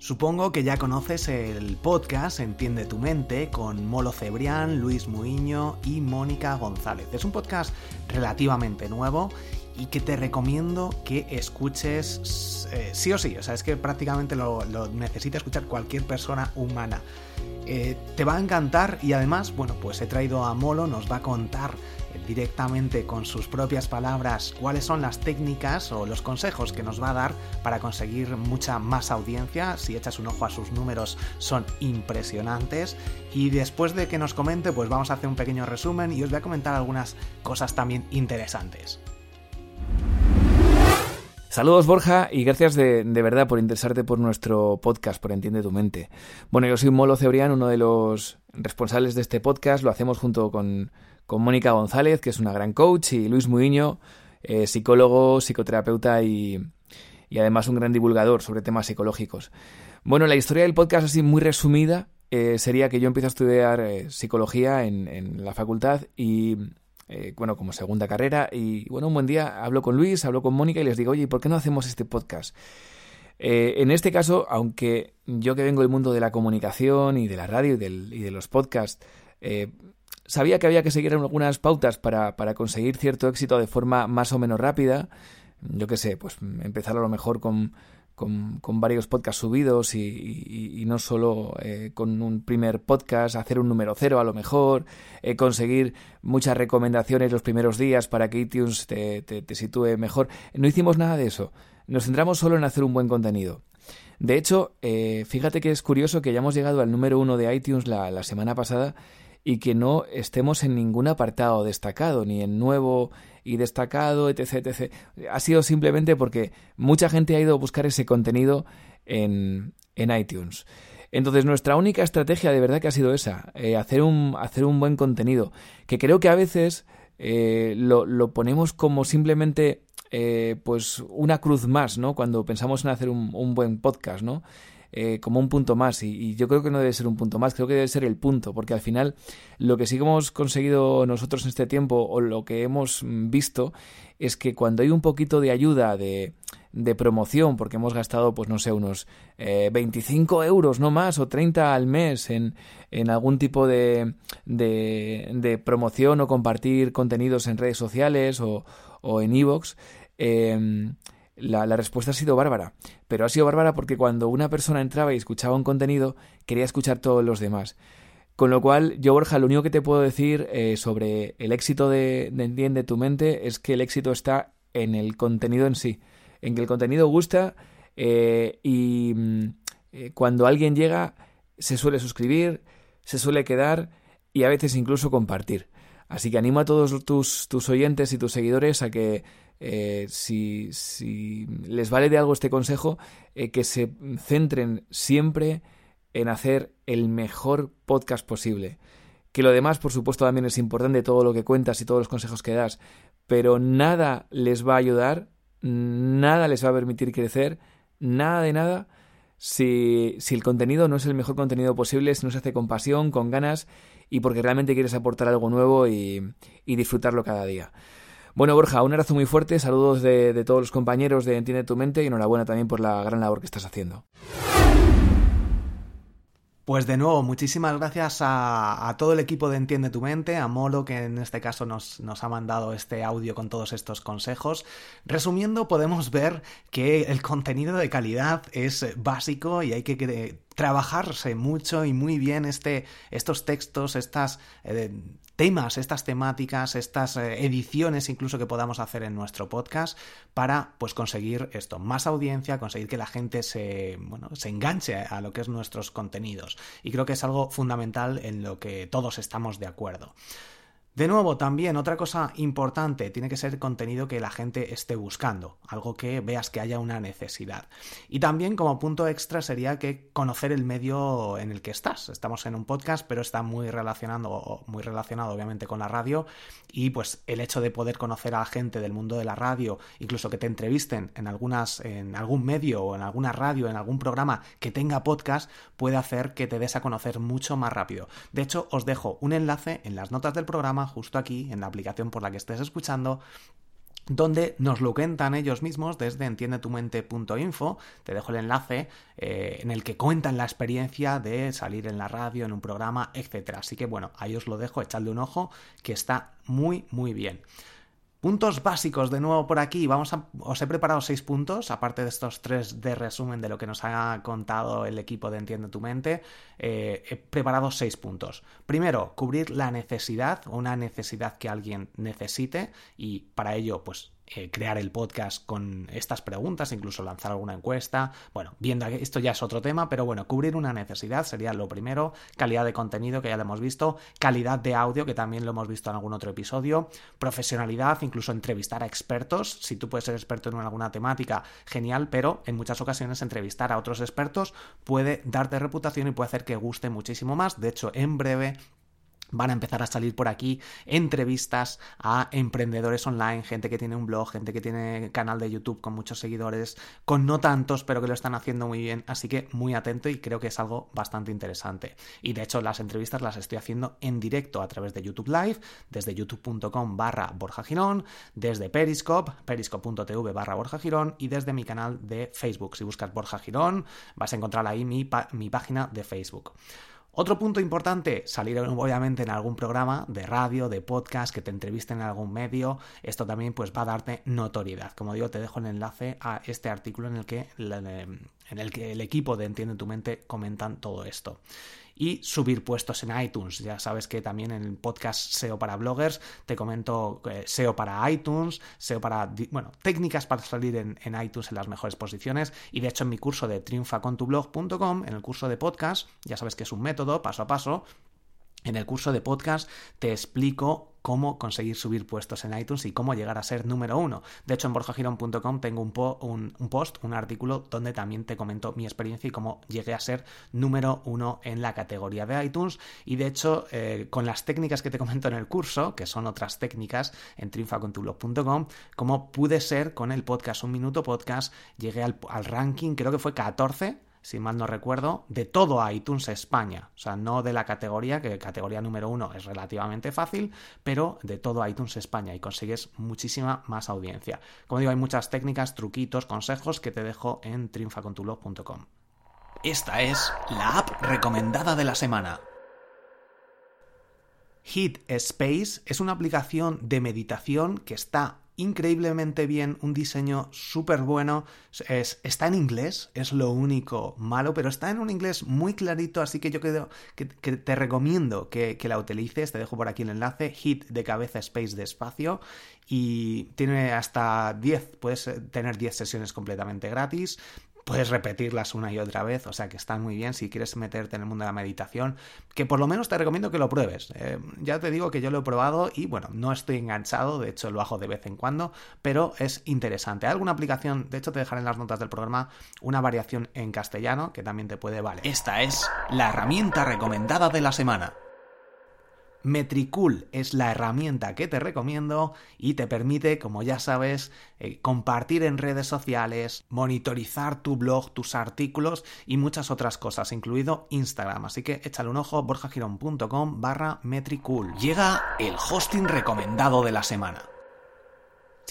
Supongo que ya conoces el podcast Entiende tu mente con Molo Cebrián, Luis Muiño y Mónica González. Es un podcast relativamente nuevo y que te recomiendo que escuches eh, sí o sí. O sea, es que prácticamente lo, necesita escuchar cualquier persona humana. Eh, te va a encantar y además, bueno, pues he traído a Molo, nos va a contar directamente con sus propias palabras cuáles son las técnicas o los consejos que nos va a dar para conseguir mucha más audiencia. Si echas un ojo a sus números son impresionantes. Y después de que nos comente, pues vamos a hacer un pequeño resumen y os voy a comentar algunas cosas también interesantes. Saludos Borja y gracias de, verdad por interesarte por nuestro podcast, por Entiende tu mente. Bueno, yo soy Molo Cebrián, uno de los responsables de este podcast, lo hacemos junto con con Mónica González, que es una gran coach, y Luis Muiño, eh, psicólogo, psicoterapeuta y, además un gran divulgador sobre temas psicológicos. Bueno, la historia del podcast, así muy resumida, eh, sería que yo empiezo a estudiar eh, psicología en, la facultad y, bueno, como segunda carrera. Y bueno, un buen día hablo con Luis, hablo con Mónica y les digo, oye, ¿por qué no hacemos este podcast? en este caso, aunque yo que vengo del mundo de la comunicación y de la radio y, y de los podcasts, Sabía que había que seguir algunas pautas para, para conseguir cierto éxito de forma más o menos rápida. Yo qué sé, pues empezar a lo mejor con, con, varios podcasts subidos y, no solo eh, con un primer podcast, hacer un número cero a lo mejor, eh, conseguir muchas recomendaciones los primeros días para que iTunes te, te, sitúe mejor. No hicimos nada de eso. Nos centramos solo en hacer un buen contenido. De hecho, eh, fíjate que es curioso que hayamos llegado al número uno de iTunes la, la semana pasada y que no estemos en ningún apartado destacado, ni en nuevo y destacado, etc, etc. Ha sido simplemente porque mucha gente ha ido a buscar ese contenido en, en iTunes. Entonces nuestra única estrategia de verdad que ha sido esa, eh, hacer, un, hacer un buen contenido, que creo que a veces eh, lo, lo, ponemos como simplemente eh, pues una cruz más, ¿no? Cuando pensamos en hacer un, un buen podcast, ¿no? Eh, como un punto más. Y, yo creo que no debe ser un punto más, creo que debe ser el punto, porque al final lo que sí que hemos conseguido nosotros en este tiempo, o lo que hemos visto, es que cuando hay un poquito de ayuda de, de promoción, porque hemos gastado, pues no sé, unos 25 eh, euros, no más, o 30 al mes en, en algún tipo de, de, promoción o compartir contenidos en redes sociales o, o en iVoox, eh, la, respuesta ha sido bárbara. Pero ha sido bárbara porque cuando una persona entraba y escuchaba un contenido, quería escuchar todos los demás. Con lo cual, yo, Borja, lo único que te puedo decir eh, sobre el éxito de, de Entiende tu mente es que el éxito está en el contenido en sí. En que el contenido gusta eh, y mm, eh, cuando alguien llega se suele suscribir, se suele quedar y a veces incluso compartir. Así que animo a todos tus, tus oyentes y tus seguidores a que eh, si, si, les vale de algo este consejo, eh, que se centren siempre en hacer el mejor podcast posible. Que lo demás, por supuesto, también es importante, todo lo que cuentas y todos los consejos que das, pero nada les va a ayudar, nada les va a permitir crecer, nada de nada, si, el contenido no es el mejor contenido posible, si no se hace con pasión, con ganas y porque realmente quieres aportar algo nuevo y disfrutarlo cada día. Bueno, Borja, un abrazo muy fuerte, saludos de, todos los compañeros de Entiende tu mente y enhorabuena también por la gran labor que estás haciendo. Pues de nuevo, muchísimas gracias a, todo el equipo de Entiende tu Mente, a Molo, que en este caso nos, nos, ha mandado este audio con todos estos consejos. Resumiendo, podemos ver que el contenido de calidad es básico y hay que trabajarse mucho y muy bien este, estos textos, estas eh, temas, estas temáticas, estas eh, ediciones incluso que podamos hacer en nuestro podcast para pues conseguir esto, más audiencia, conseguir que la gente se, bueno, se enganche a lo que es nuestros contenidos. Y creo que es algo fundamental en lo que todos estamos de acuerdo. De nuevo, también otra cosa importante, tiene que ser contenido que la gente esté buscando, algo que veas que haya una necesidad. Y también como punto extra sería que conocer el medio en el que estás. Estamos en un podcast, pero está muy relacionado, muy relacionado obviamente con la radio y pues el hecho de poder conocer a gente del mundo de la radio, incluso que te entrevisten en algunas en algún medio o en alguna radio, en algún programa que tenga podcast, puede hacer que te des a conocer mucho más rápido. De hecho, os dejo un enlace en las notas del programa justo aquí en la aplicación por la que estés escuchando donde nos lo cuentan ellos mismos desde entiendetumente.info. Te dejo el enlace eh, en el que cuentan la experiencia de salir en la radio, en un programa, etc. Así que bueno, ahí os lo dejo, echadle un ojo, que está muy, muy bien. Puntos básicos de nuevo por aquí. Vamos a, os he preparado seis puntos, aparte de estos tres de resumen de lo que nos ha contado el equipo de Entiende tu mente. Eh, he preparado seis puntos. Primero, cubrir la necesidad, una necesidad que alguien necesite y para ello, pues eh, crear el podcast con estas preguntas, incluso lanzar alguna encuesta. Bueno, viendo esto ya es otro tema, pero bueno, cubrir una necesidad sería lo primero, calidad de contenido que ya lo hemos visto, calidad de audio que también lo hemos visto en algún otro episodio, profesionalidad, incluso entrevistar a expertos, si tú puedes ser experto en alguna temática, genial, pero en muchas ocasiones entrevistar a otros expertos puede darte reputación y puede hacer que guste muchísimo más. De hecho, en breve Van a empezar a salir por aquí entrevistas a emprendedores online, gente que tiene un blog, gente que tiene canal de YouTube con muchos seguidores, con no tantos, pero que lo están haciendo muy bien. Así que muy atento y creo que es algo bastante interesante. Y de hecho las entrevistas las estoy haciendo en directo a través de YouTube Live, desde youtube.com barra Borja Girón, desde Periscope, periscope.tv barra Borja Girón y desde mi canal de Facebook. Si buscas Borja Girón vas a encontrar ahí mi, mi página de Facebook. Otro punto importante, salir obviamente en algún programa de radio, de podcast, que te entrevisten en algún medio. Esto también pues va a darte notoriedad. Como digo, te dejo el enlace a este artículo en el que, en el, que el equipo de Entiende tu mente comentan todo esto y subir puestos en iTunes. Ya sabes que también en el podcast SEO para bloggers te comento eh, SEO para iTunes, SEO para, bueno, técnicas para salir en, en, iTunes en las mejores posiciones y de hecho en mi curso de triunfacontublog.com, en el curso de podcast, ya sabes que es un método paso a paso, en el curso de podcast te explico cómo conseguir subir puestos en iTunes y cómo llegar a ser número uno. De hecho, en borjagirón.com tengo un, un, post, un artículo donde también te comento mi experiencia y cómo llegué a ser número uno en la categoría de iTunes. Y de hecho, eh, con las técnicas que te comento en el curso, que son otras técnicas en triunfacontublog.com, cómo pude ser con el podcast Un Minuto Podcast, llegué al, al ranking, creo que fue 14 si mal no recuerdo, de todo iTunes España. O sea, no de la categoría, que categoría número uno es relativamente fácil, pero de todo iTunes España y consigues muchísima más audiencia. Como digo, hay muchas técnicas, truquitos, consejos que te dejo en triunfacontulog.com. Esta es la app recomendada de la semana. Hit Space es una aplicación de meditación que está increíblemente bien, un diseño súper bueno. Es, está en inglés, es lo único malo, pero está en un inglés muy clarito, así que yo creo que, te recomiendo que, que, la utilices. Te dejo por aquí el enlace, hit de cabeza space de espacio. Y tiene hasta 10, puedes tener 10 sesiones completamente gratis puedes repetirlas una y otra vez, o sea que están muy bien si quieres meterte en el mundo de la meditación, que por lo menos te recomiendo que lo pruebes. Eh, ya te digo que yo lo he probado y bueno, no estoy enganchado, de hecho lo hago de vez en cuando, pero es interesante. Hay alguna aplicación, de hecho te dejaré en las notas del programa una variación en castellano que también te puede valer. Esta es la herramienta recomendada de la semana. Metricool es la herramienta que te recomiendo y te permite, como ya sabes, eh, compartir en redes sociales, monitorizar tu blog, tus artículos y muchas otras cosas, incluido Instagram. Así que échale un ojo, borjagirón.com barra Metricool. Llega el hosting recomendado de la semana.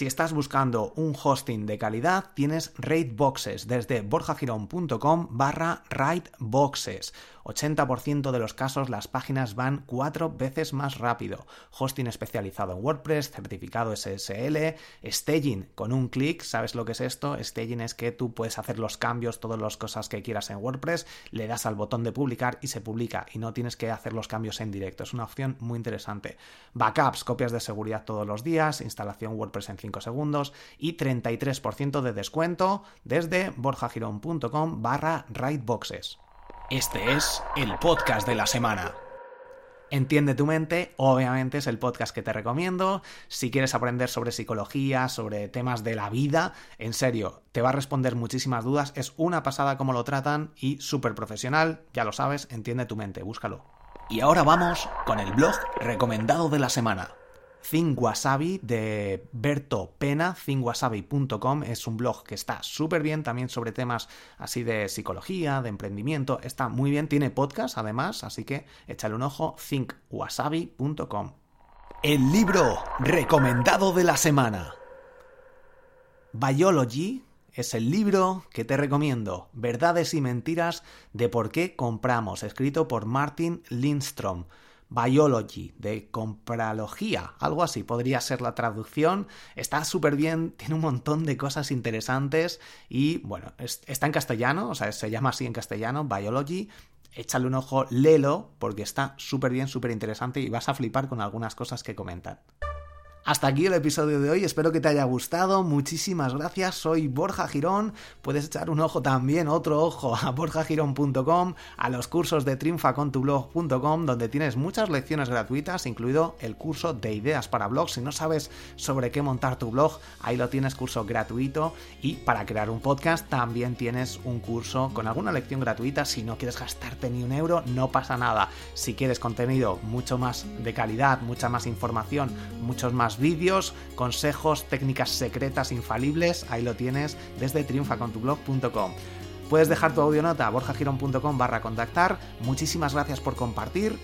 Si estás buscando un hosting de calidad, tienes Raidboxes desde borjagirón.com barra Raidboxes. 80% de los casos las páginas van cuatro veces más rápido. Hosting especializado en WordPress, certificado SSL, staging con un clic, ¿sabes lo que es esto? Staging es que tú puedes hacer los cambios, todas las cosas que quieras en WordPress, le das al botón de publicar y se publica y no tienes que hacer los cambios en directo. Es una opción muy interesante. Backups, copias de seguridad todos los días, instalación WordPress en 5 segundos y 33% de descuento desde borjagirón.com barra writeboxes. Este es el podcast de la semana. Entiende tu mente, obviamente es el podcast que te recomiendo. Si quieres aprender sobre psicología, sobre temas de la vida, en serio, te va a responder muchísimas dudas. Es una pasada cómo lo tratan y súper profesional. Ya lo sabes, entiende tu mente, búscalo. Y ahora vamos con el blog recomendado de la semana. Think Wasabi de Berto Pena, thinkwasabi.com, es un blog que está súper bien también sobre temas así de psicología, de emprendimiento, está muy bien, tiene podcast además, así que échale un ojo, thinkwasabi.com. El libro recomendado de la semana. Biology es el libro que te recomiendo, Verdades y Mentiras de por qué compramos, escrito por Martin Lindstrom. Biology, de compralogía, algo así podría ser la traducción. Está súper bien, tiene un montón de cosas interesantes y bueno, está en castellano, o sea, se llama así en castellano, Biology. Échale un ojo, léelo, porque está súper bien, súper interesante y vas a flipar con algunas cosas que comentan. Hasta aquí el episodio de hoy, espero que te haya gustado, muchísimas gracias, soy Borja Girón, puedes echar un ojo también, otro ojo a borjagirón.com, a los cursos de triunfacontublog.com, donde tienes muchas lecciones gratuitas, incluido el curso de ideas para blogs, si no sabes sobre qué montar tu blog, ahí lo tienes, curso gratuito, y para crear un podcast también tienes un curso con alguna lección gratuita, si no quieres gastarte ni un euro, no pasa nada, si quieres contenido mucho más de calidad, mucha más información, muchos más vídeos, consejos, técnicas secretas infalibles, ahí lo tienes desde triunfacontublog.com. Puedes dejar tu audionota a borjagiron.com barra contactar. Muchísimas gracias por compartir.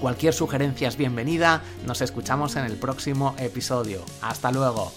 Cualquier sugerencia es bienvenida. Nos escuchamos en el próximo episodio. Hasta luego.